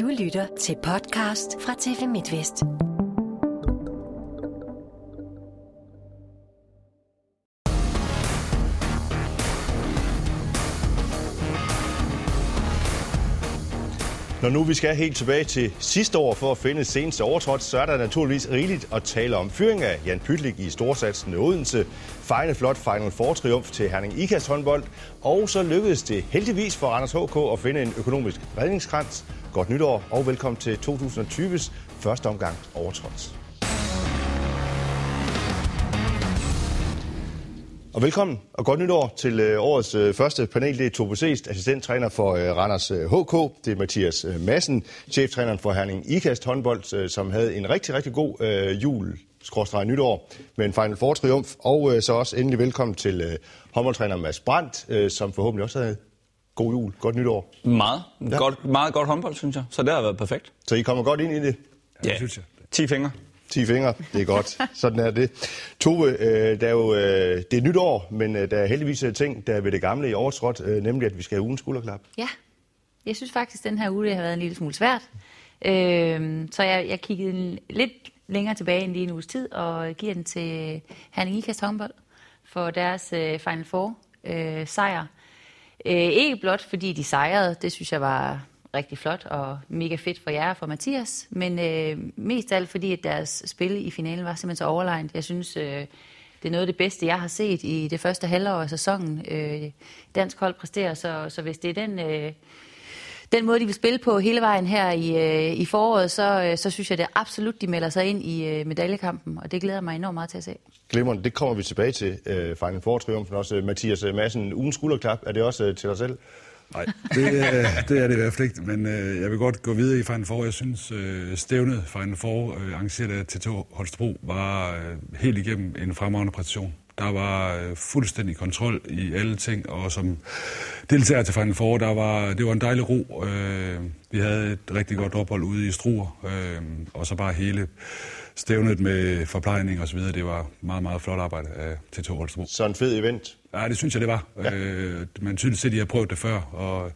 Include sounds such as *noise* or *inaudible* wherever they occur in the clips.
Du lytter til podcast fra TV MidtVest. Når nu vi skal helt tilbage til sidste år for at finde seneste overtrådt, så er der naturligvis rigeligt at tale om. Fyring af Jan Pytlik i storsatsen Odense, fejne flot Final Four triumf til Herning Ikast håndbold, og så lykkedes det heldigvis for Randers HK at finde en økonomisk redningskrans. Godt nytår og velkommen til 2020's første omgang overtrådt. Og velkommen og godt nytår til øh, årets øh, første panel. Det er Tobo Seest, assistenttræner for øh, Randers HK. Det er Mathias Madsen, cheftræneren for Herning Ikast håndbold, som havde en rigtig, rigtig god jul skråstrej nytår med en Final Four triumf. Og så også endelig velkommen til håndboldtræner Mads Brandt, som forhåbentlig også havde god jul, godt nytår. Meget. Ja. Godt, meget godt håndbold, synes jeg. Så det har været perfekt. Så I kommer godt ind i det? Ja, det synes jeg. 10 fingre. 10 fingre, det er godt. Sådan er det. Tove, øh, der er jo, øh, det er nyt år, men øh, der er heldigvis ting, der er ved det gamle i årsråd, øh, nemlig at vi skal have ugens skulderklap. Ja, jeg synes faktisk, at den her uge det har været en lille smule svært. Øh, så jeg, jeg kiggede lidt længere tilbage end lige en uges tid, og giver den til Herning Ikast håndbold for deres øh, Final Four øh, sejr. Øh, ikke blot fordi de sejrede, det synes jeg var rigtig flot og mega fedt for jer og for Mathias, men øh, mest af alt fordi, at deres spil i finalen var simpelthen så overlegnet. Jeg synes, øh, det er noget af det bedste, jeg har set i det første halvår af sæsonen. Øh, dansk hold præsterer, så, så hvis det er den, øh, den måde, de vil spille på hele vejen her i, øh, i foråret, så, øh, så synes jeg det er absolut, de melder sig ind i øh, medaljekampen, og det glæder mig enormt meget til at se. Glimrende, det kommer vi tilbage til, øh, Final Four triumfen også. Mathias Madsen, ugen skulderklap, er det også øh, til dig selv? Nej, det, det er det i hvert fald ikke, men øh, jeg vil godt gå videre i Final Four. Jeg synes, øh, stævnet Final Four, øh, arrangeret af T2 Holstebro, var øh, helt igennem en fremragende præstation. Der var øh, fuldstændig kontrol i alle ting, og som deltager til Final Four, der var, det var en dejlig ro. Øh, vi havde et rigtig godt ophold ude i Struer, øh, og så bare hele stævnet med forplejning og så videre. Det var meget, meget flot arbejde af T2 Holstebro. Så en fed event. Ja, det synes jeg, det var. Ja. Øh, man synes at de har prøvet det før, og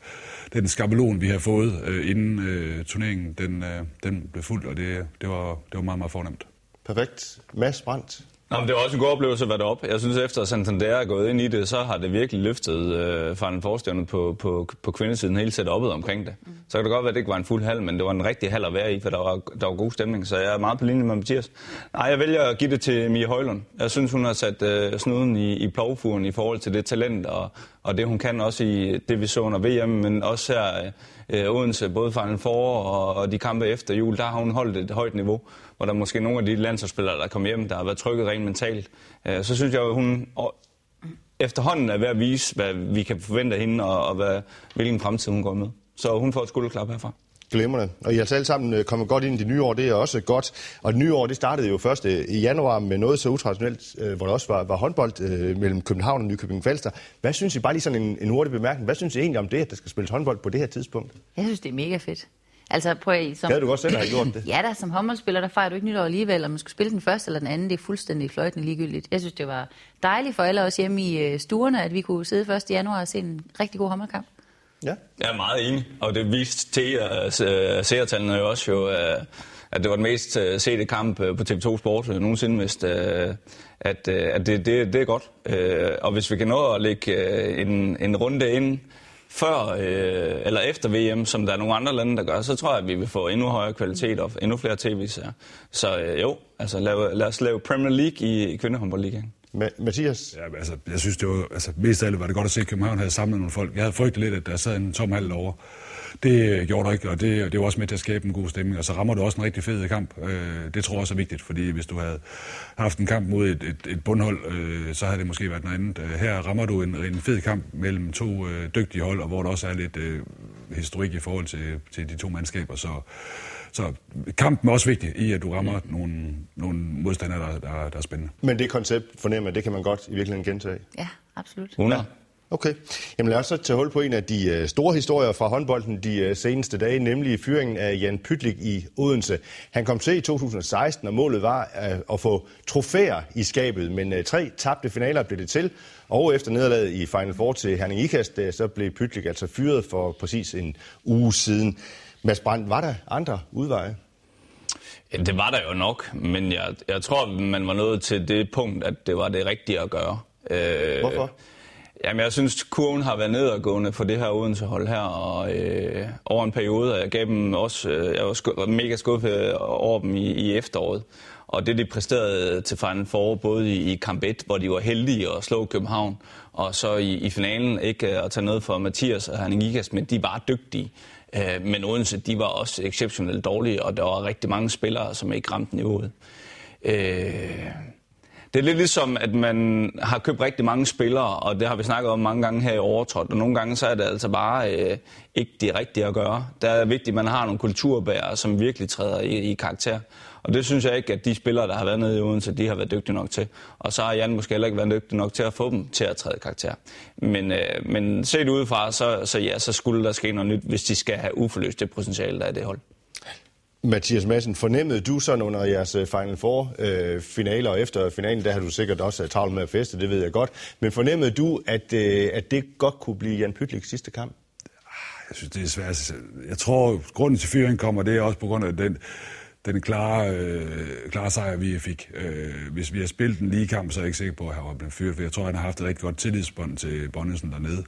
den skabelon, vi har fået øh, inden øh, turneringen, den, øh, den blev fuld, og det, det, var, det var meget, meget fornemt. Perfekt. Mads Brandt, Nå, men det var også en god oplevelse at være deroppe. Jeg synes, efter Santander er gået ind i det, så har det virkelig løftet øh, fra en forstående på, på, på kvindesiden hele setup'et omkring det. Mm. Så kan det godt være, at det ikke var en fuld hal, men det var en rigtig hal at være i, for der var, der var god stemning. Så jeg er meget på linje med Mathias. Nej, jeg vælger at give det til Mia Højlund. Jeg synes, hun har sat øh, snuden i, i plovfuren i forhold til det talent, og, og det hun kan også i det, vi så under VM, men også her øh, Øh, Odense, både Final forår og, og de kampe efter jul, der har hun holdt et højt niveau hvor der måske nogle af de landsholdsspillere, der kommer hjem, der har været trykket rent mentalt. Øh, så synes jeg, at hun efterhånden er ved at vise, hvad vi kan forvente af hende, og, og hvad, hvilken fremtid hun går med. Så hun får et skulderklap herfra. Glimrende. Og I er altså alle sammen øh, kommet godt ind i det nye år, det er også godt. Og det nye år, det startede jo først øh, i januar med noget så utraditionelt, hvor der også var, var håndbold mellem København og Nykøbing Falster. Hvad synes I, bare lige sådan en, en hurtig bemærkning, hvad synes I egentlig om det, at der skal spilles håndbold på det her tidspunkt? Jeg synes, det er mega fedt. Altså, prøv at, som, Gad du godt selv have gjort det? *laughs* Ja, der som håndboldspiller, der fejrer du ikke nytår alligevel, om man skulle spille den første eller den anden, det er fuldstændig fløjtende ligegyldigt. Jeg synes, det var dejligt for alle os hjemme i øh, stuerne, at vi kunne sidde 1. januar og se en rigtig god håndboldkamp. Ja. Jeg er meget enig, og det viste til uh, øh, øh, seertallene jo også jo, uh, at det var den mest uh, sete kamp uh, på TV2 Sport uh, nogensinde, hvis, uh, at, uh, at det, det, det er godt. Uh, og hvis vi kan nå at lægge uh, en, en runde ind, før øh, eller efter VM, som der er nogle andre lande, der gør, så tror jeg, at vi vil få endnu højere kvalitet og endnu flere tv-serier. Så øh, jo, altså lad, lad os lave Premier League i, i kvindehåndboldligaen. Mathias? Ja, altså, jeg synes, det var, altså, mest af alt var det godt at se, at København havde samlet nogle folk. Jeg havde frygtet lidt, at der sad en tom halv over. Det øh, gjorde der ikke, og det, det var også med til at skabe en god stemning. Og så rammer du også en rigtig fed kamp. Øh, det tror jeg også er vigtigt, fordi hvis du havde haft en kamp mod et, et, et bundhold, øh, så havde det måske været noget andet. Øh, her rammer du en, en fed kamp mellem to øh, dygtige hold, og hvor der også er lidt øh, historik i forhold til, til de to mandskaber. Så, så kampen er også vigtig i, at du rammer mm. nogle, nogle modstandere, der, der, der er spændende. Men det koncept fornemmer, det kan man godt i virkeligheden gentage? Ja, absolut. 100. Okay. Jamen lad os så tage hul på en af de øh, store historier fra håndbolden de øh, seneste dage, nemlig fyringen af Jan Pytlik i Odense. Han kom til i 2016, og målet var øh, at få trofæer i skabet, men tre tabte finaler blev det til. Og efter nederlaget i Final Four til Herning Ikast, så blev Pytlik altså fyret for præcis en uge siden. Mads Brandt, var der andre udveje? Ja, det var der jo nok, men jeg, jeg tror, man var nået til det punkt, at det var det rigtige at gøre. Øh, Hvorfor? Jamen, jeg synes, kurven har været nedadgående for det her Odense-hold her, og øh, over en periode, og jeg gav dem også, øh, jeg var sku, mega skuffet over dem i, i efteråret. Og det, de præsterede til Final Four, både i, i kamp 1, hvor de var heldige at slå København, og så i, i finalen, ikke øh, at tage noget for Mathias og Herning Ikas, men de var dygtige. Øh, men Odense, de var også exceptionelt dårlige, og der var rigtig mange spillere, som ikke ramte niveauet. Øh, det er lidt ligesom, at man har købt rigtig mange spillere, og det har vi snakket om mange gange her i overtrådt, og nogle gange så er det altså bare øh, ikke det rigtige at gøre. Det er vigtigt, at man har nogle kulturbærere, som virkelig træder i, i karakter. Og det synes jeg ikke, at de spillere, der har været nede i Odense, de har været dygtige nok til. Og så har Jan måske heller ikke været dygtig nok til at få dem til at træde karakter. Men, øh, men set udefra, så, så ja, så skulle der ske noget nyt, hvis de skal have uforløst det potentiale, der er i det hold. Mathias Madsen, fornemmede du sådan under jeres øh, Final Four øh, finaler, og efter finalen, der har du sikkert også travlt med at feste, det ved jeg godt. Men fornemmede du, at, øh, at det godt kunne blive Jan Pytliks sidste kamp? Jeg synes, det er svært. Jeg tror, grunden til fyringen kommer, det er også på grund af den den klare, øh, klare sejr, vi fik. Øh, hvis vi har spillet den lige kamp, så er jeg ikke sikker på, at han var blevet fyret, for jeg tror, han har haft et rigtig godt tillidsbånd til Bonnesen dernede.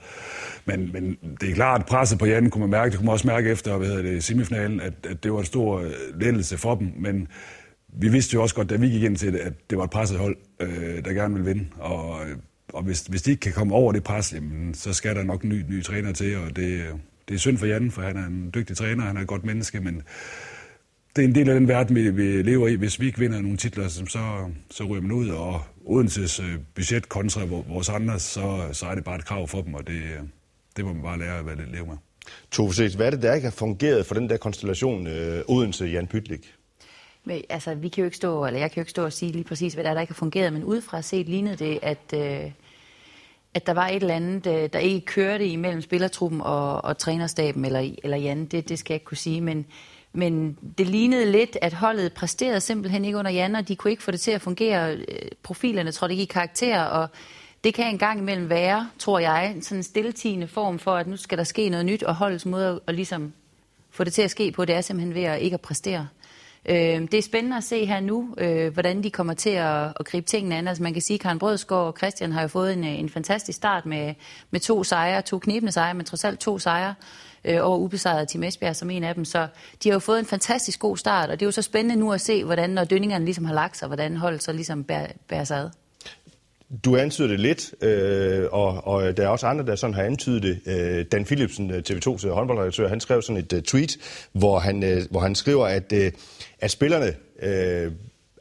Men, men det er klart, at presset på Jan kunne man mærke, det kunne man også mærke efter hvad hedder det, semifinalen, at, at det var en stor øh, lettelse for dem, men vi vidste jo også godt, da vi gik ind til det, at det var et presset hold, øh, der gerne ville vinde, og, øh, og hvis, hvis de ikke kan komme over det pres, jamen, så skal der nok en ny, ny træner til, og det, øh, det er synd for Jan, for han er en dygtig træner, han er et godt menneske, men det er en del af den verden, vi, vi lever i. Hvis vi ikke vinder nogle titler, så, så ryger man ud, og Odenses øh, budget kontra vores andre, så, så er det bare et krav for dem, og det, det må man bare lære at leve med. Tove hvad er det, der ikke har fungeret for den der konstellation øh, Odense-Jan Pytlik? Men, altså, vi kan jo ikke stå, eller jeg kan jo ikke stå og sige lige præcis, hvad der, er, der ikke har fungeret, men udefra set lignede det, at, øh, at der var et eller andet, øh, der ikke kørte imellem spillertruppen og, og trænerstaben, eller, eller Jan, det, det skal jeg ikke kunne sige, men men det lignede lidt, at holdet præsterede simpelthen ikke under Jan, og de kunne ikke få det til at fungere. Øh, profilerne tror ikke i karakter, og det kan en gang imellem være, tror jeg, sådan en stilletigende form for, at nu skal der ske noget nyt, og holdets måde at, at ligesom få det til at ske på, det er simpelthen ved at ikke at præstere. Øh, det er spændende at se her nu, øh, hvordan de kommer til at, at gribe tingene an. Altså man kan sige, at Karen Brødsgaard og Christian har jo fået en, en fantastisk start med, med to sejre, to knibende sejre, men trods alt to sejre øh, over ubesejret Team Esbjerg som en af dem. Så de har jo fået en fantastisk god start, og det er jo så spændende nu at se, hvordan når dønningerne ligesom har lagt sig, hvordan holdet så ligesom bærer, bærer sig ad. Du antyder det lidt, øh, og, og der er også andre, der sådan har antydet det. Øh, Dan Philipsen, øh, TV2's håndboldredaktør, han skrev sådan et uh, tweet, hvor han, øh, hvor han skriver, at, øh, at spillerne øh,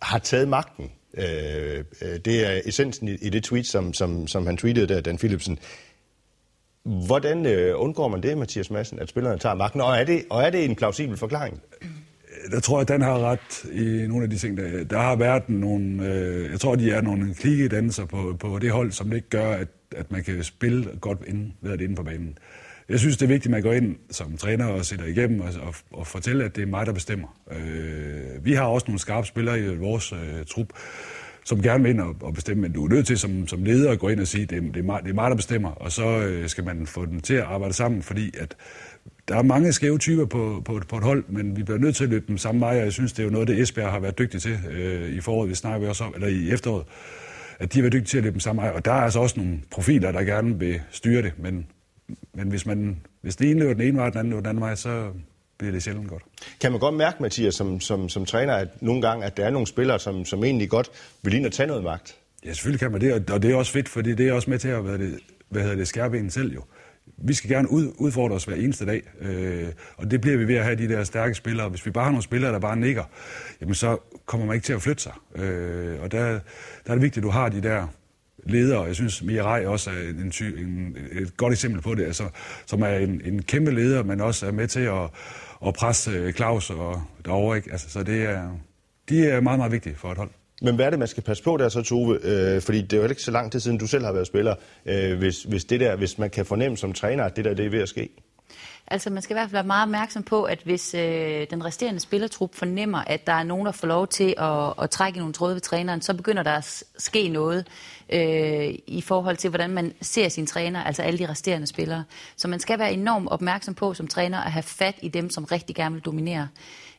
har taget magten. Øh, øh det er essensen i, i det tweet, som, som, som han tweetede der, Dan Philipsen. Hvordan øh, undgår man det, Mathias Madsen, at spillerne tager magten? Og er det, og er det en plausibel forklaring? Øh, der tror jeg, at Dan har ret i nogle af de ting. Der, der har været nogle... Øh, jeg tror, de er nogle klikkedanser på, på det hold, som det ikke gør, at, at man kan spille godt inden, ved at inde på banen. Jeg synes, det er vigtigt, at man går ind som træner og sætter igennem og, og, og fortæller, at det er mig, der bestemmer. Øh, vi har også nogle skarpe spillere i vores øh, trup, som gerne vil ind og, og bestemme, men du er nødt til som, som leder at gå ind og sige, det er, det er, mig, det er mig, der bestemmer, og så øh, skal man få dem til at arbejde sammen, fordi at der er mange skæve typer på, på, på et hold, men vi bliver nødt til at løbe dem samme vej, og jeg synes, det er jo noget, det Esbjerg har været dygtig til øh, i foråret, vi snakker også om, eller i efteråret, at de har været dygtige til at løbe dem samme vej, og der er altså også nogle profiler, der gerne vil styre det, men, men hvis, man, hvis det ene løber den ene vej, den anden løber den anden vej, så, bliver det sjældent godt. Kan man godt mærke, Mathias, som, som, som træner, at nogle gange, at der er nogle spillere, som, som egentlig godt vil ind og tage noget magt? Ja, selvfølgelig kan man det, og det er også fedt, fordi det er også med til at hvad det, hvad hedder det, skærpe en selv jo. Vi skal gerne ud, udfordre os hver eneste dag, øh, og det bliver vi ved at have de der stærke spillere. Hvis vi bare har nogle spillere, der bare nikker, jamen så kommer man ikke til at flytte sig. Øh, og der, der er det vigtigt, at du har de der ledere. Jeg synes, Mirai også er en, en, et godt eksempel på det, altså, som er en, en kæmpe leder, men også er med til at, at presse øh, Claus og derovre. Ikke? Altså, så det er, de er meget, meget vigtige for et hold. Men hvad er det, man skal passe på der så, Tove? Øh, fordi det er jo ikke så lang tid siden, du selv har været spiller. Øh, hvis, hvis, det der, hvis man kan fornemme som træner, at det der det er ved at ske. Altså man skal i hvert fald være meget opmærksom på, at hvis øh, den resterende spillertrup fornemmer, at der er nogen, der får lov til at, at trække nogle tråde ved træneren, så begynder der at ske noget øh, i forhold til, hvordan man ser sin træner, altså alle de resterende spillere. Så man skal være enormt opmærksom på som træner at have fat i dem, som rigtig gerne vil dominere.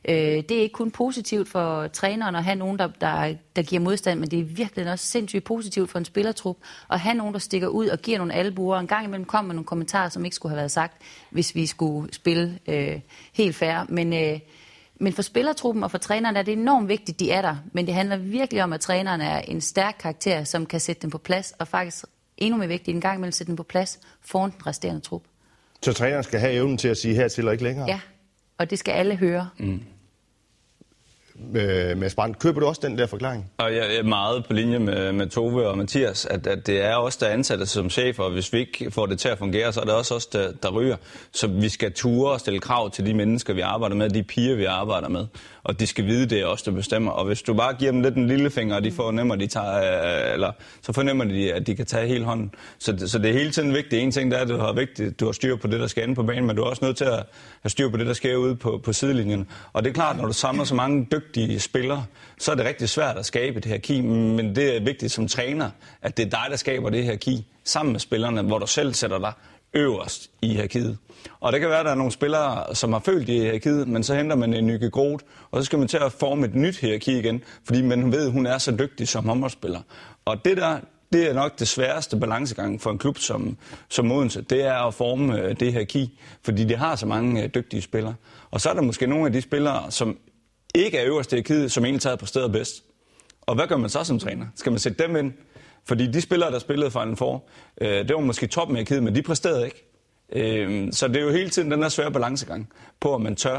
Øh, det er ikke kun positivt for træneren at have nogen, der, der, der giver modstand, men det er virkelig også sindssygt positivt for en spillertrup at have nogen, der stikker ud og giver nogle albuer. En gang imellem kommer nogle kommentarer, som ikke skulle have været sagt, hvis vi skulle spille øh, helt fair. Men, øh, men for spillertruppen og for træneren er det enormt vigtigt, de er der. Men det handler virkelig om, at træneren er en stærk karakter, som kan sætte dem på plads, og faktisk endnu mere vigtigt, en gang imellem sætte dem på plads foran den resterende trup. Så træneren skal have evnen til at sige hertil og ikke længere? Ja, og det skal alle høre. Mm Øh, med, med Brandt. Køber du også den der forklaring? Og jeg er meget på linje med, med Tove og Mathias, at, at det er også der ansatte som chefer, og hvis vi ikke får det til at fungere, så er det også os, der, der ryger. Så vi skal ture og stille krav til de mennesker, vi arbejder med, de piger, vi arbejder med. Og de skal vide, det er os, der bestemmer. Og hvis du bare giver dem lidt en lille finger, og de fornemmer, de tager, øh, eller, så fornemmer de, at de kan tage hele hånden. Så, så det er hele tiden vigtigt. En ting der er, at du har, vigtigt, du har styr på det, der skal inde på banen, men du er også nødt til at have styr på det, der sker ude på, på sidelinjen. Og det er klart, når du samler så mange dygtige spillere, så er det rigtig svært at skabe det her ki, men det er vigtigt som træner, at det er dig, der skaber det her ki sammen med spillerne, hvor du selv sætter dig øverst i hierarkiet. Og det kan være, at der er nogle spillere, som har følt i hierarkiet, men så henter man en ny grot, og så skal man til at forme et nyt hierarki igen, fordi man ved, at hun er så dygtig som håndboldspiller. Og det der, det er nok det sværeste balancegang for en klub som, som Odense. Det er at forme det det hierarki, fordi de har så mange øh, dygtige spillere. Og så er der måske nogle af de spillere, som ikke er øverst i arkivet, som egentlig tager på stedet bedst. Og hvad gør man så som træner? Skal man sætte dem ind? Fordi de spillere, der spillede Final Four, øh, det var måske toppen med arkivet, men de præsterede ikke. Øh, så det er jo hele tiden den der svære balancegang på, at man tør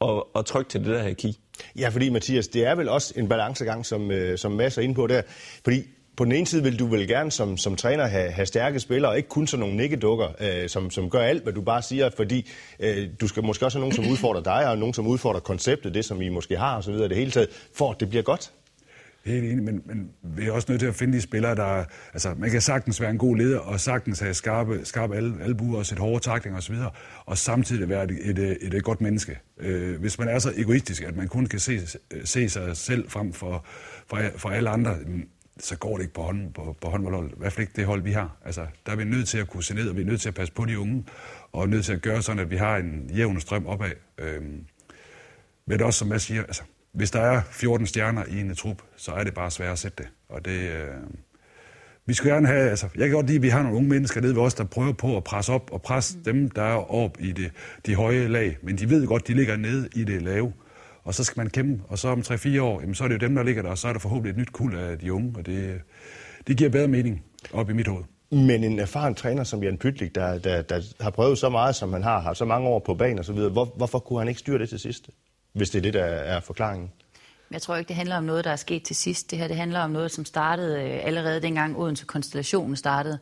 at, og trykke til det der hierarki. Ja, fordi Mathias, det er vel også en balancegang, som, øh, som Mads er inde på der. Fordi på den ene side vil du vel gerne som, som træner have, have stærke spillere, og ikke kun sådan nogle nikkedukker, øh, som, som gør alt, hvad du bare siger, fordi øh, du skal måske også have nogen, som udfordrer dig, og nogen, som udfordrer konceptet, det som I måske har osv. det hele taget, for at det bliver godt. Helt enig, men, men vi er også nødt til at finde de spillere, der... Altså, man kan sagtens være en god leder, og sagtens have skarpe, skarpe al, albuer og sætte hårde taklinger osv., og, og samtidig være et, et, et, et godt menneske. Øh, hvis man er så egoistisk, at man kun kan se, se sig selv frem for, for, for alle andre, så går det ikke på, hånd, på, på håndboldholdet. I hvert fald ikke det hold, vi har. Altså, der er vi nødt til at kunne se ned, og vi er nødt til at passe på de unge, og nødt til at gøre sådan, at vi har en jævn strøm opad. Øhm, men det også, som jeg siger, altså, hvis der er 14 stjerner i en trup, så er det bare svært at sætte det. Og det, øh, vi skal gerne have, altså, jeg kan godt lide, at vi har nogle unge mennesker nede ved os, der prøver på at presse op, og presse mm. dem, der er op i det, de høje lag. Men de ved godt, de ligger nede i det lave. Og så skal man kæmpe, og så om 3-4 år, jamen, så er det jo dem, der ligger der, og så er der forhåbentlig et nyt kuld af de unge, og det, det giver bedre mening op i mit hoved. Men en erfaren træner som Jan Pytlik, der, der, der har prøvet så meget, som han har, har så mange år på banen og så videre, hvor, hvorfor kunne han ikke styre det til sidst? hvis det er det, der er forklaringen. Jeg tror ikke, det handler om noget, der er sket til sidst. Det her det handler om noget, som startede øh, allerede dengang Odense Konstellationen startede.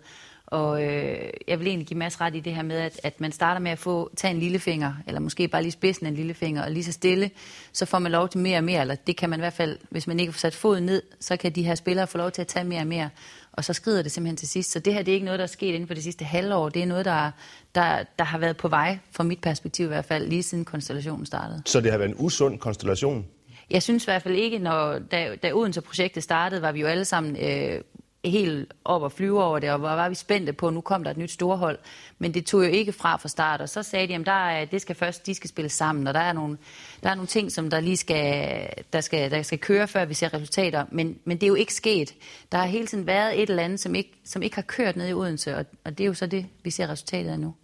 Og øh, jeg vil egentlig give Mads ret i det her med, at, at man starter med at få tage en lillefinger, eller måske bare lige spidsen af en lillefinger, og lige så stille, så får man lov til mere og mere, eller det kan man i hvert fald, hvis man ikke får sat foden ned, så kan de her spillere få lov til at tage mere og mere, og så skrider det simpelthen til sidst. Så det her det er ikke noget, der er sket inden for det sidste halvår, det er noget, der, der, der har været på vej, fra mit perspektiv i hvert fald, lige siden konstellationen startede. Så det har været en usund konstellation? Jeg synes i hvert fald ikke, når da, da Odense-projektet startede, var vi jo alle sammen øh, helt op og flyve over det, og var, var vi spændte på, at nu kom der et nyt storhold. Men det tog jo ikke fra fra start, og så sagde de, at der er, det skal først, de skal spille sammen, og der er nogle, der er nogle ting, som der lige skal, der skal, der skal køre, før vi ser resultater. Men, men det er jo ikke sket. Der har hele tiden været et eller andet, som ikke, som ikke har kørt ned i Odense, og, og det er jo så det, vi ser resultatet af nu.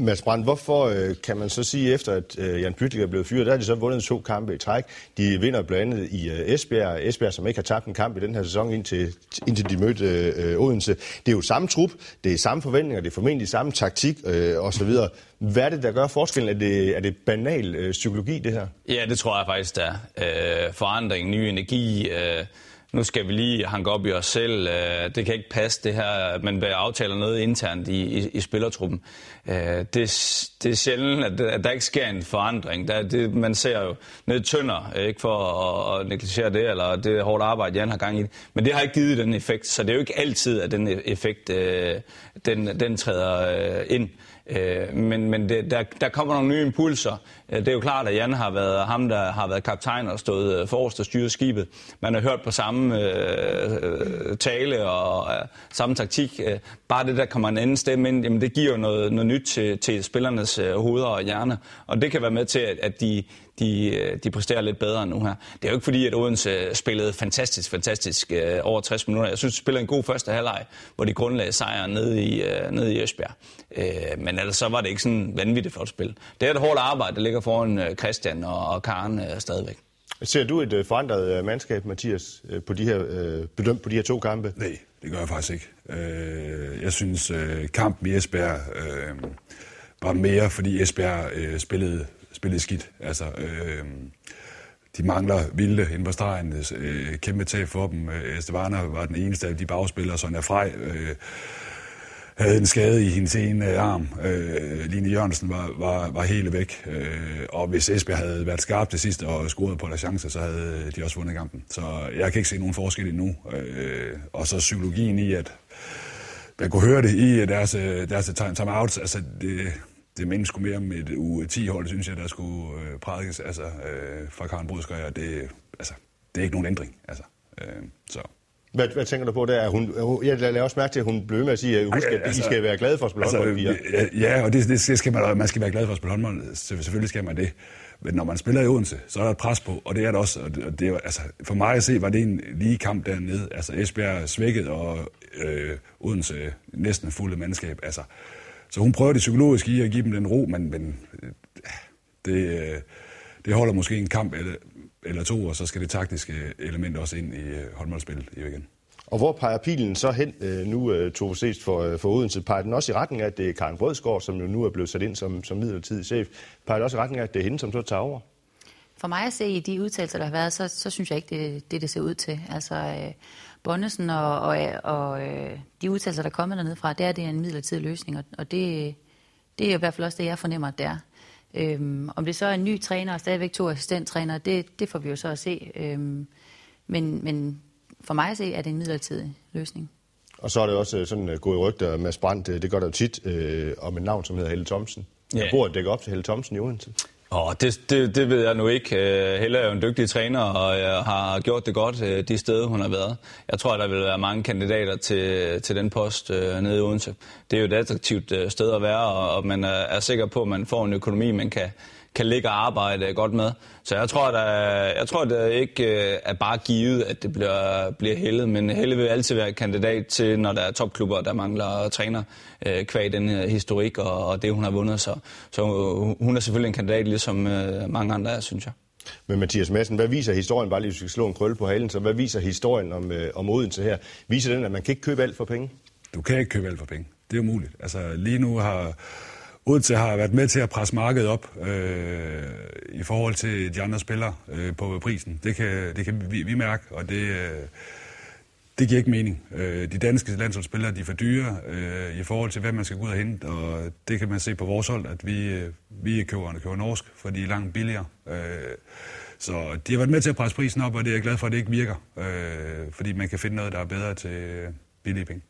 Mads Brandt, hvorfor øh, kan man så sige, efter at øh, Jan Pytlik er blevet fyret, der har de så vundet to kampe i træk. De vinder blandt andet i øh, Esbjerg. Esbjerg, som ikke har tabt en kamp i den her sæson, indtil, indtil de mødte øh, Odense. Det er jo samme trup, det er samme forventninger, det er formentlig samme taktik øh, osv. Hvad er det, der gør forskellen? Er det, er det banal øh, psykologi, det her? Ja, det tror jeg faktisk, der er. Øh, forandring, ny energi... Øh nu skal vi lige hanke op i os selv. Øh, det kan ikke passe det her, man aftaler noget internt i, i, i spillertruppen. Øh, det, det er sjældent, at, at der ikke sker en forandring. Der, det, man ser jo ned tønder, øh, ikke for at, at negligere det, eller det hårdt arbejde, Jan har gang i. Men det har ikke givet den effekt, så det er jo ikke altid, at den effekt øh, den, den træder øh, ind. Øh, men men det, der, der kommer nogle nye impulser. Øh, det er jo klart, at Jan har været ham, der har været kaptajn og stået øh, forrest og styret skibet. Man har hørt på samme øh, øh tale og øh, samme taktik. Bare det, der kommer en anden stemme ind, jamen det giver jo noget, noget nyt til, til spillernes øh, hoveder og hjerner. Og det kan være med til, at, at de, de, øh, de præsterer lidt bedre nu her. Det er jo ikke fordi, at Odense spillede fantastisk, fantastisk øh, over 60 minutter. Jeg synes, de spillede en god første halvleg, hvor de grundlagde sejr nede i, øh, nede i Esbjerg. Øh, men ellers så var det ikke sådan vanvittigt flot spil. Det er et hårdt arbejde, der ligger foran øh, Christian og, og Karen øh, stadigvæk. Ser du et øh, forandret øh, mandskab, Mathias, øh, på de her, øh, bedømt på de her to kampe? Nej, det gør jeg faktisk ikke. Øh, jeg synes, øh, kampen i Esbjerg øh, var mere, fordi Esbjerg øh, spillede spillede skidt. Altså, øh, de mangler Vilde inde på stregen. Øh, kæmpe tab for dem. Øh, Estevana var den eneste af de bagspillere, Sonja Frej øh, havde en skade i hendes ene øh, arm. Øh, Line Jørgensen var, var, var helt væk. Øh, og hvis Esbjerg havde været skarp til sidst og scoret på deres chancer, så havde de også vundet kampen. Så jeg kan ikke se nogen forskel endnu. Øh, og så psykologien i, at man kunne høre det i deres, øh, deres time-outs. Altså, det, det mindst skulle mere om et u 10 hold, synes jeg, der skulle øh, prædikes altså, øh, fra Karen Brudskøj, det, altså, det er ikke nogen ændring. Altså, øh, så. Hvad, hvad tænker du på der? Hun, jeg lader også mærke til, at hun blev med at sige, at husk, at altså, I skal være glade for at spille altså, håndbold, Ja, og det, det skal man, man skal være glad for at spille håndbold. Selvfølgelig skal man det. Men når man spiller i Odense, så er der et pres på, og det er det også. Og det, og det, altså, for mig at se, var det en lige kamp dernede. Altså Esbjerg svækket, og øh, Odense næsten fulde mandskab. Altså, så hun prøver det psykologisk i at give dem den ro, men, men øh, det, øh, det holder måske en kamp eller, eller to, og så skal det taktiske element også ind i øh, håndboldspillet igen. Og hvor peger pilen så hen nu, Tove Sest for, for Odense? Peger den også i retning af, at det er Karen Brødsgaard, som jo nu er blevet sat ind som, som midlertidig chef? Peger det også i retning af, at det er hende, som så tager over? For mig at se i de udtalelser, der har været, så, så synes jeg ikke, det det, det ser ud til. Altså, øh, Bonnesen og, og, og øh, de udtalelser, der er kommet dernede fra, det er, det er en midlertidig løsning, og, og det, det er i hvert fald også det, jeg fornemmer, at det er. Øhm, om det så er en ny træner og stadigvæk to assistenttræner, det, det får vi jo så at se. Øhm, men, men for mig at se, er det en midlertidig løsning. Og så er det også sådan uh, gået rygter med Brandt, det gør der jo tit, øh, om en navn, som hedder Helle Thomsen. Ja. Jeg bor at dække op til Helle Thomsen i Odense. Oh, det, det, det ved jeg nu ikke. Øh, Helle er jo en dygtig træner, og jeg har gjort det godt øh, de steder, hun har været. Jeg tror, der vil være mange kandidater til, til den post øh, nede i Odense. Det er jo et attraktivt øh, sted at være, og man er, er sikker på, at man får en økonomi, man kan, kan ligge og arbejde godt med. Så jeg tror, der, jeg tror, det ikke øh, er bare givet, at det bliver, bliver Helle, men Helle vil altid være kandidat til, når der er topklubber, der mangler træner øh, kvæg den historik og, og det, hun har vundet. Så, så hun er selvfølgelig en kandidat, ligesom øh, mange andre er, synes jeg. Men Mathias Madsen, hvad viser historien, bare lige hvis vi skal slå en krølle på halen, så hvad viser historien om, øh, om Odense her? Viser den, at man kan ikke købe alt for penge? Du kan ikke købe alt for penge. Det er umuligt. Altså lige nu har Odense har været med til at presse markedet op øh, i forhold til de andre spillere øh, på prisen. Det kan, det kan vi, vi mærke, og det, øh, det giver ikke mening. Øh, de danske landsholdsspillere de er for dyre øh, i forhold til, hvad man skal gå ud og hente, og det kan man se på vores hold, at vi, øh, vi køber, køber norsk, for de er langt billigere. Øh, så de har været med til at presse prisen op, og det er jeg glad for, at det ikke virker, øh, fordi man kan finde noget, der er bedre til billige penge.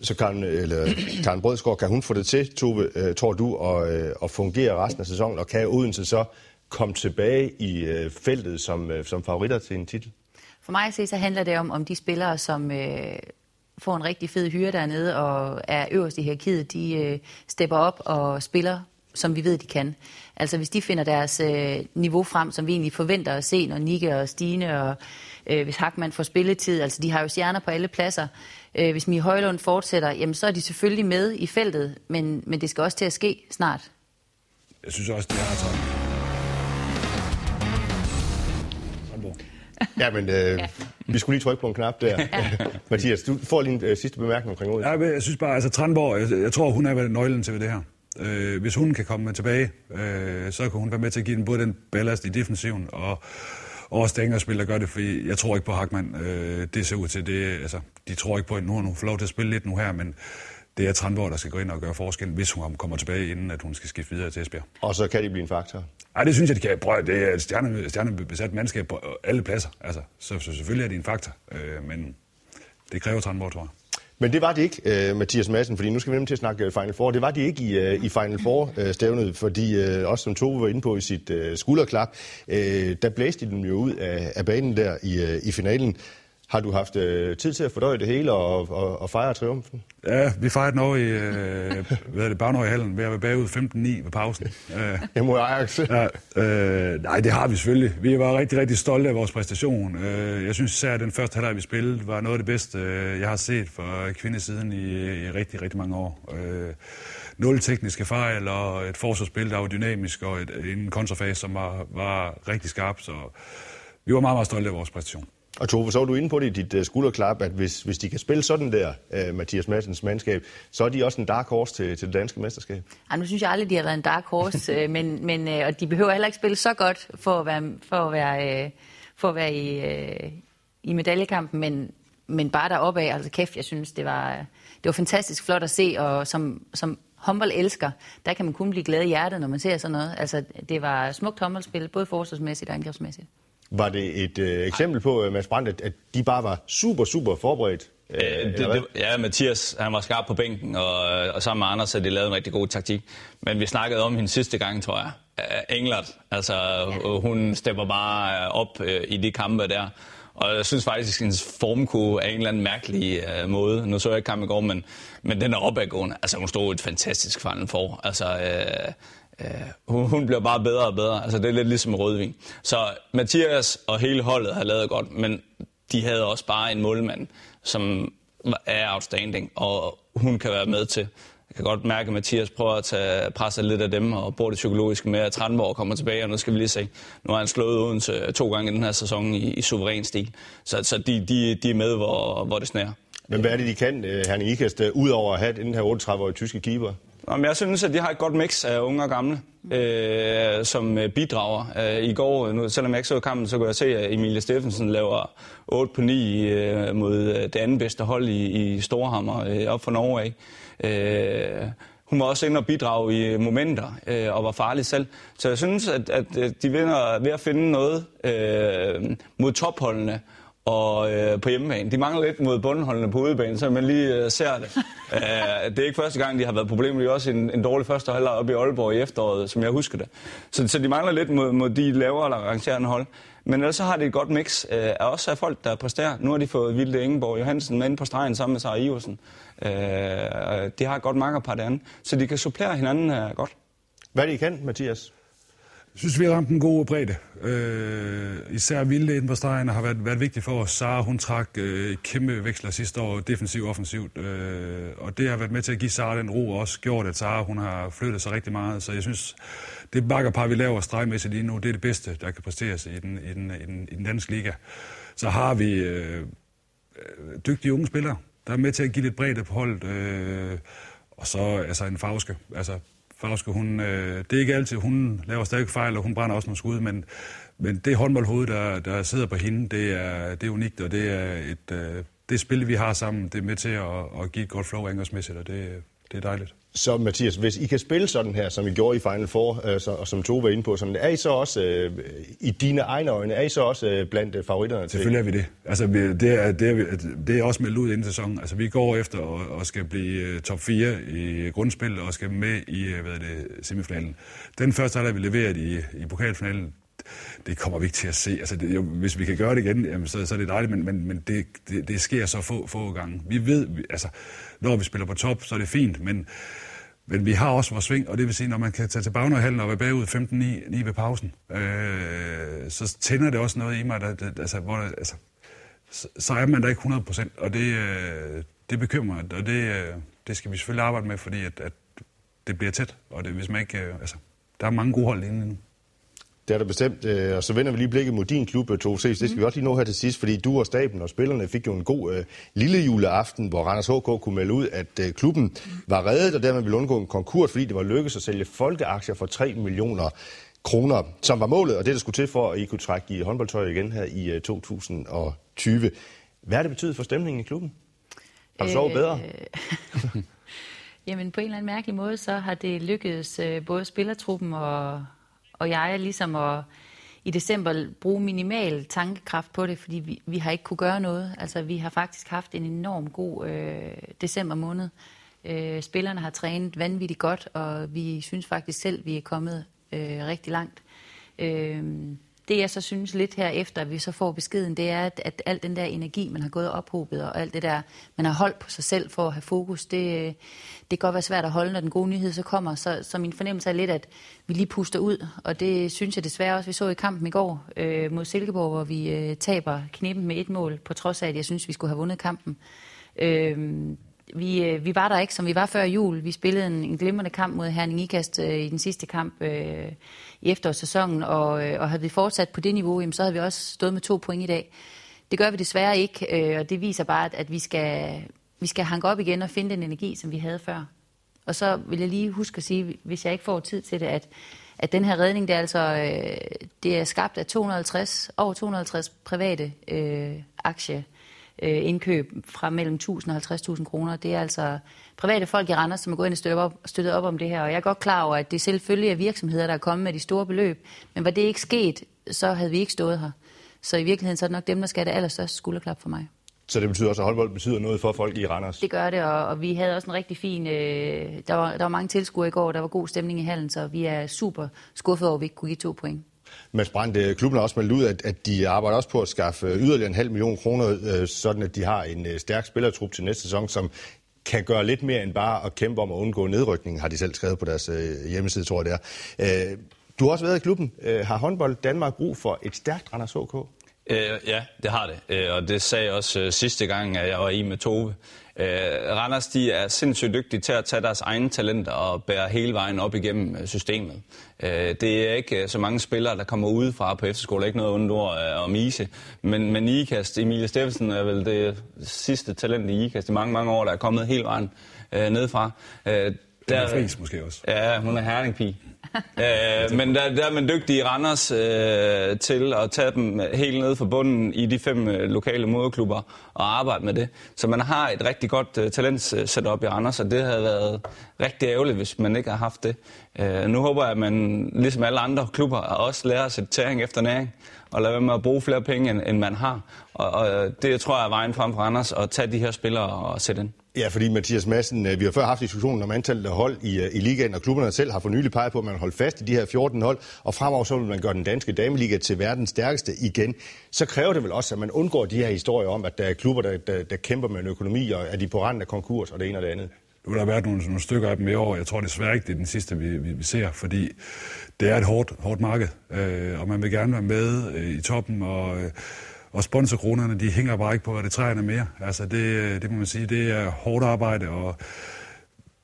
Så Karen, øh, eller, Karen Brødsgaard, kan hun få det til, Tove, øh, tror du, at, og at fungere resten af sæsonen? Og kan Odense så komme tilbage i feltet som, som favoritter til en titel? For mig at se, så handler det om, om de spillere, som øh, får en rigtig fed hyre dernede og er øverst i hierarkiet, de øh, stepper op og spiller, som vi ved, de kan. Altså hvis de finder deres øh, niveau frem, som vi egentlig forventer at se, når Nikke og Stine og øh, hvis Hackmann får spilletid, altså de har jo stjerner på alle pladser. Øh, hvis Mie Højlund fortsætter, jamen så er de selvfølgelig med i feltet, men, men det skal også til at ske snart. Jeg synes også, det er sådan. Ja, men øh, ja. vi skulle lige trykke på en knap der. Ja. *laughs* Mathias, du får lige en øh, sidste bemærkning omkring ordet. Ja, jeg synes bare, altså Trandborg, jeg, jeg tror, hun er nøglen til det her. Øh, hvis hun kan komme tilbage, øh, så kan hun være med til at give den både den ballast i defensiven og, og også det spil, der gør det, fordi jeg tror ikke på Hackmann. Øh, det ser ud til det, altså, de tror ikke på, at nu har hun lov til at spille lidt nu her, men det er Trandborg, der skal gå ind og gøre forskel, hvis hun kommer tilbage, inden at hun skal skifte videre til Esbjerg. Og så kan de blive en faktor? Nej, det synes jeg, de kan. Prøv, det er et stjerne, stjernebesat mandskab på alle pladser. Altså, så, så selvfølgelig er det en faktor, øh, men det kræver Trandborg, tror jeg. Men det var de ikke, uh, Mathias Madsen, fordi nu skal vi nemlig til at snakke øh, Final Four. Det var de ikke i, uh, i Final Four-stævnet, uh, fordi uh, også som Tove var inde på i sit uh, skulderklap, uh, der blæste de dem jo ud af, af banen der i, uh, i finalen. Har du haft øh, tid til at fordøje det hele og, og, og fejre triumfen? Ja, vi fejrede over i øh, hvad er det, Bagnøj-hallen ved at være bagud 15-9 ved pausen. Øh, Mod Ajax? ja, øh, nej, det har vi selvfølgelig. Vi var rigtig, rigtig stolte af vores præstation. Øh, jeg synes især, at den første halvleg, vi spillede, var noget af det bedste, øh, jeg har set for kvindesiden i, i rigtig, rigtig mange år. Øh, nul tekniske fejl og et forsvarsspil, der var dynamisk, og et, en kontrafase, som var, var rigtig skarp. Så vi var meget, meget stolte af vores præstation. Og Tove, så var du inde på det i dit uh, skulderklap, at hvis, hvis de kan spille sådan der, uh, Mathias Madsens mandskab, så er de også en dark horse til, til det danske mesterskab. Ej, nu synes jeg aldrig, de har været en dark horse, *laughs* øh, men, men, og de behøver heller ikke spille så godt for at være, for at være, for at være i, i medaljekampen, men, men bare deroppe af, altså kæft, jeg synes, det var, det var fantastisk flot at se, og som, som håndbold elsker, der kan man kun blive glad i hjertet, når man ser sådan noget. Altså, det var smukt håndboldspil, både forsvarsmæssigt og angrebsmæssigt. Var det et øh, eksempel på, uh, Mads Brandt, at, at de bare var super, super forberedt? Øh, det, det, ja, Mathias han var skarp på bænken, og, og sammen med Anders har de lavet en rigtig god taktik. Men vi snakkede om hende sidste gang, tror jeg. Englert, altså hun stepper bare op uh, i de kampe der. Og jeg synes faktisk, at hendes form kunne af en eller anden mærkelig uh, måde. Nu så jeg ikke kampen i går, men, men den er opadgående. Altså hun stod et fantastisk falden for. Altså, uh, øh, hun, hun bliver bare bedre og bedre. Altså, det er lidt ligesom rødvin. Så Mathias og hele holdet har lavet godt, men de havde også bare en målmand, som er outstanding, og hun kan være med til. Jeg kan godt mærke, at Mathias prøver at tage presse lidt af dem og bruger det psykologiske med, at Tranborg kommer tilbage, og nu skal vi lige se. Nu har han slået Odense to gange i den her sæson i, i suveræn stil. Så, så de, de, de er med, hvor, hvor det snærer. Men hvad er det, de kan, øh, Herning Ikast, øh, udover at have den her 38-årige tyske keeper? Jamen, jeg synes, at de har et godt mix af unge og gamle, øh, som øh, bidrager. Øh, I går, nu, selvom jeg ikke så kampen, så kunne jeg se, at Emilie Steffensen laver 8 på 9 øh, mod øh, det andet bedste hold i, i Storhammer øh, op for Norge af. Øh, hun var også inde og bidrage i momenter øh, og var farlig selv. Så jeg synes, at, at de vinder ved at finde noget øh, mod topholdene og øh, på hjemmebane. De mangler lidt mod bundholdene på udebane, så man lige øh, ser det. Æh, *laughs* det er ikke første gang, de har været problemer. Det er også en, en dårlig første halvleg oppe i Aalborg i efteråret, som jeg husker det. Så, så de mangler lidt mod, mod de lavere eller rangerende hold. Men ellers så har de et godt mix øh, af også af folk, der præsterer. Nu har de fået Vilde Ingeborg Johansen med ind på stregen sammen med Sara Iversen. Øh, de har et godt makkerpar derinde, så de kan supplere hinanden øh, godt. Hvad er I kan, Mathias? Jeg synes, vi har ramt en god bredde. Øh, især Vilde inden på stregen har været, været vigtigt for os. Sara, hun trak øh, kæmpe veksler sidste år, defensivt og offensivt. Øh, og det har været med til at give Sara den ro, og også gjort, at Sara hun har flyttet sig rigtig meget. Så jeg synes, det bakkerpar, vi laver stregmæssigt lige nu, det er det bedste, der kan præsteres i den, i den, i den, i den danske liga. Så har vi øh, øh dygtige unge spillere, der er med til at give lidt bredde på holdet. Øh, og så altså en fagske. Altså, Fauske, hun, øh, det er ikke altid, hun laver stadig fejl, og hun brænder også nogle skud, men, men det håndboldhoved, der, der sidder på hende, det er, det er unikt, og det er et, øh, det spil, vi har sammen, det er med til at, at give et godt flow angrebsmæssigt, og det, det er dejligt. Så Mathias, hvis I kan spille sådan her, som I gjorde i Final Four, øh, så, og som Tove var inde på, sådan, er I så også, øh, i dine egne øjne, er I så også øh, blandt øh, favoritterne? Selvfølgelig er vi det. Altså, vi, det, er, det, er, det er også meldt ud inden sæsonen. Altså, vi går efter og, og skal blive øh, top 4 i grundspil og skal med i øh, hvad er det, semifinalen. Den første halvleg, vi leveret i, i pokalfinalen, det kommer vi ikke til at se. Altså, det, jo, hvis vi kan gøre det igen, jamen, så, så er det dejligt, men, men, men det, det, det sker så få, få gange. Vi ved, vi, altså, når vi spiller på top, så er det fint, men men vi har også vores sving, og det vil sige, når man kan tage til Bagnøjhallen og være bagud 15-9 ved pausen, øh, så tænder det også noget i mig, der, der, altså, hvor, altså, så, så er man der ikke 100%, og det, øh, det bekymrer mig, og det, øh, det skal vi selvfølgelig arbejde med, fordi at, at det bliver tæt, og det, hvis man ikke, øh, altså, der er mange gode hold inde nu. Det er der bestemt, øh, og så vender vi lige blikket mod din klub, øh, Tove Det skal mm. vi også lige nå her til sidst, fordi du og staben og spillerne fik jo en god øh, lille juleaften, hvor Randers HK kunne melde ud, at øh, klubben var reddet, og dermed ville undgå en konkurs, fordi det var lykkedes at sælge folkeaktier for 3 millioner kroner, som var målet, og det, der skulle til for, at I kunne trække i håndboldtøj igen her i øh, 2020. Hvad har det betydet for stemningen i klubben? Har du sovet bedre? *laughs* Jamen på en eller anden mærkelig måde, så har det lykkedes øh, både spillertruppen og og jeg er ligesom at i december bruge minimal tankekraft på det, fordi vi, vi har ikke kunne gøre noget. Altså, vi har faktisk haft en enorm god øh, december måned. Øh, spillerne har trænet vanvittigt godt, og vi synes faktisk selv, vi er kommet øh, rigtig langt. Øh, det jeg så synes lidt her efter, at vi så får beskeden, det er, at, at al den der energi, man har gået ophobet, og alt det der, man har holdt på sig selv for at have fokus, det, det kan godt være svært at holde, når den gode nyhed så kommer. Så, så min fornemmelse er lidt, at vi lige puster ud, og det synes jeg desværre også, vi så i kampen i går øh, mod Silkeborg, hvor vi øh, taber knippen med et mål, på trods af, at jeg synes, vi skulle have vundet kampen. Øh, vi, øh, vi var der ikke, som vi var før jul. Vi spillede en, en glimrende kamp mod Herning Ikast øh, i den sidste kamp øh, i efterårssæsonen, og, øh, og havde vi fortsat på det niveau, jamen, så havde vi også stået med to point i dag. Det gør vi desværre ikke, øh, og det viser bare, at, at vi, skal, vi skal hanke op igen og finde den energi, som vi havde før. Og så vil jeg lige huske at sige, hvis jeg ikke får tid til det, at, at den her redning, det er altså øh, det er skabt af 250, over 250 private øh, aktie øh, indkøb fra mellem 1000 og 50.000 kroner. Det er altså private folk i Randers, som er gået ind og støttet op, støttet op om det her. Og jeg er godt klar over, at det selvfølgelig er virksomheder, der er kommet med de store beløb. Men var det ikke sket, så havde vi ikke stået her. Så i virkeligheden så er det nok dem, der skal have det allerstørste skulderklap for mig. Så det betyder også, at håndbold betyder noget for folk i Randers? Det gør det, og, og vi havde også en rigtig fin... Øh, der, var, der var mange tilskuere i går, der var god stemning i hallen, så vi er super skuffet over, at vi ikke kunne give to point. Mads Brandt, øh, klubben har også meldt ud, at, at de arbejder også på at skaffe øh, yderligere en halv million kroner, øh, sådan at de har en stærk spillertrup til næste sæson, som kan gøre lidt mere end bare at kæmpe om at undgå nedrykning, har de selv skrevet på deres hjemmeside, tror jeg det er. Du har også været i klubben. Har håndbold Danmark brug for et stærkt Randers HK? Øh, ja, det har det. Øh, og det sagde jeg også øh, sidste gang, at jeg var i med Tove. Øh, Randers de er sindssygt dygtige til at tage deres egne talenter og bære hele vejen op igennem øh, systemet. Øh, det er ikke øh, så mange spillere, der kommer udefra på efterskole. Ikke noget ondt ord øh, om Ise. Men, men IKAST, Emilie Steffensen er vel det sidste talent i IKAST i mange, mange år, der er kommet hele vejen øh, nedfra. Øh, der, er Friis måske også. Ja, hun er herningpige. *laughs* øh, men der, der er man dygtig i Randers øh, til at tage dem helt ned fra bunden i de fem øh, lokale moderklubber og arbejde med det. Så man har et rigtig godt øh, talent op i Randers, og det havde været rigtig ærgerligt, hvis man ikke har haft det. Øh, nu håber jeg, at man, ligesom alle andre klubber, også lærer at sætte tæring efter næring og lade være med at bruge flere penge, end, end man har. Og, og det tror jeg er vejen frem for Randers, at tage de her spillere og sætte ind. Ja, fordi Mathias Madsen, øh, vi har før haft diskussionen om antallet af hold i, øh, i ligaen, og klubberne selv har for nylig peget på, at man vil holde fast i de her 14 hold, og fremover så vil man gøre den danske dameliga til verdens stærkeste igen. Så kræver det vel også, at man undgår de her historier om, at der er klubber, der, der, der kæmper med en økonomi, og er de på randen af konkurs, og det ene og det andet. Nu har der været nogle, nogle stykker af dem i år. Jeg tror desværre ikke, det er den sidste, vi, vi, vi ser, fordi det er et hårdt, hårdt marked, øh, og man vil gerne være med øh, i toppen, og... Øh, og sponsorkronerne, de hænger bare ikke på, at det træerne mere. Altså det, det må man sige, det er hårdt arbejde, og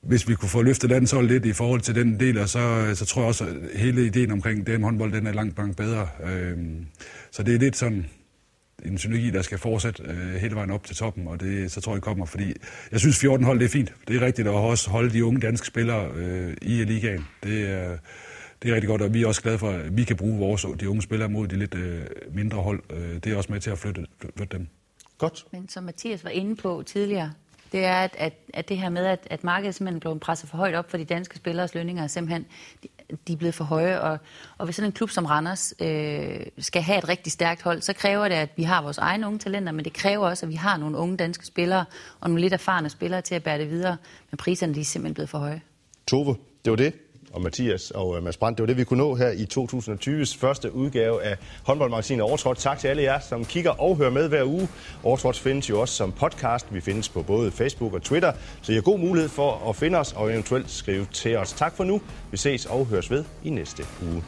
hvis vi kunne få løftet landsholdet lidt i forhold til den del, så, så tror jeg også, at hele ideen omkring den håndbold, den er langt, langt bedre. Øhm, så det er lidt sådan en synergi, der skal fortsætte øh, hele vejen op til toppen, og det, så tror jeg, det kommer, fordi jeg synes 14 hold, det er fint. Det er rigtigt at også holde de unge danske spillere øh, i ligaen. Det er, det er rigtig godt, og vi er også glade for, at vi kan bruge vores, de unge spillere mod de lidt øh, mindre hold. Øh, det er også med til at flytte, flytte dem. Godt. Men som Mathias var inde på tidligere, det er, at, at, at det her med, at, at markedet simpelthen blev presset for højt op for de danske spillers lønninger, simpelthen, de, de er blevet for høje. Og, og hvis sådan en klub som Randers øh, skal have et rigtig stærkt hold, så kræver det, at vi har vores egne unge talenter, men det kræver også, at vi har nogle unge danske spillere og nogle lidt erfarne spillere til at bære det videre. Men priserne de er simpelthen blevet for høje. Tove, det var det og Mathias og øh, Mads Brandt. Det var det, vi kunne nå her i 2020's første udgave af håndboldmagasinet Overtrådt. Tak til alle jer, som kigger og hører med hver uge. Overtrådt findes jo også som podcast. Vi findes på både Facebook og Twitter, så I har god mulighed for at finde os og eventuelt skrive til os. Tak for nu. Vi ses og høres ved i næste uge.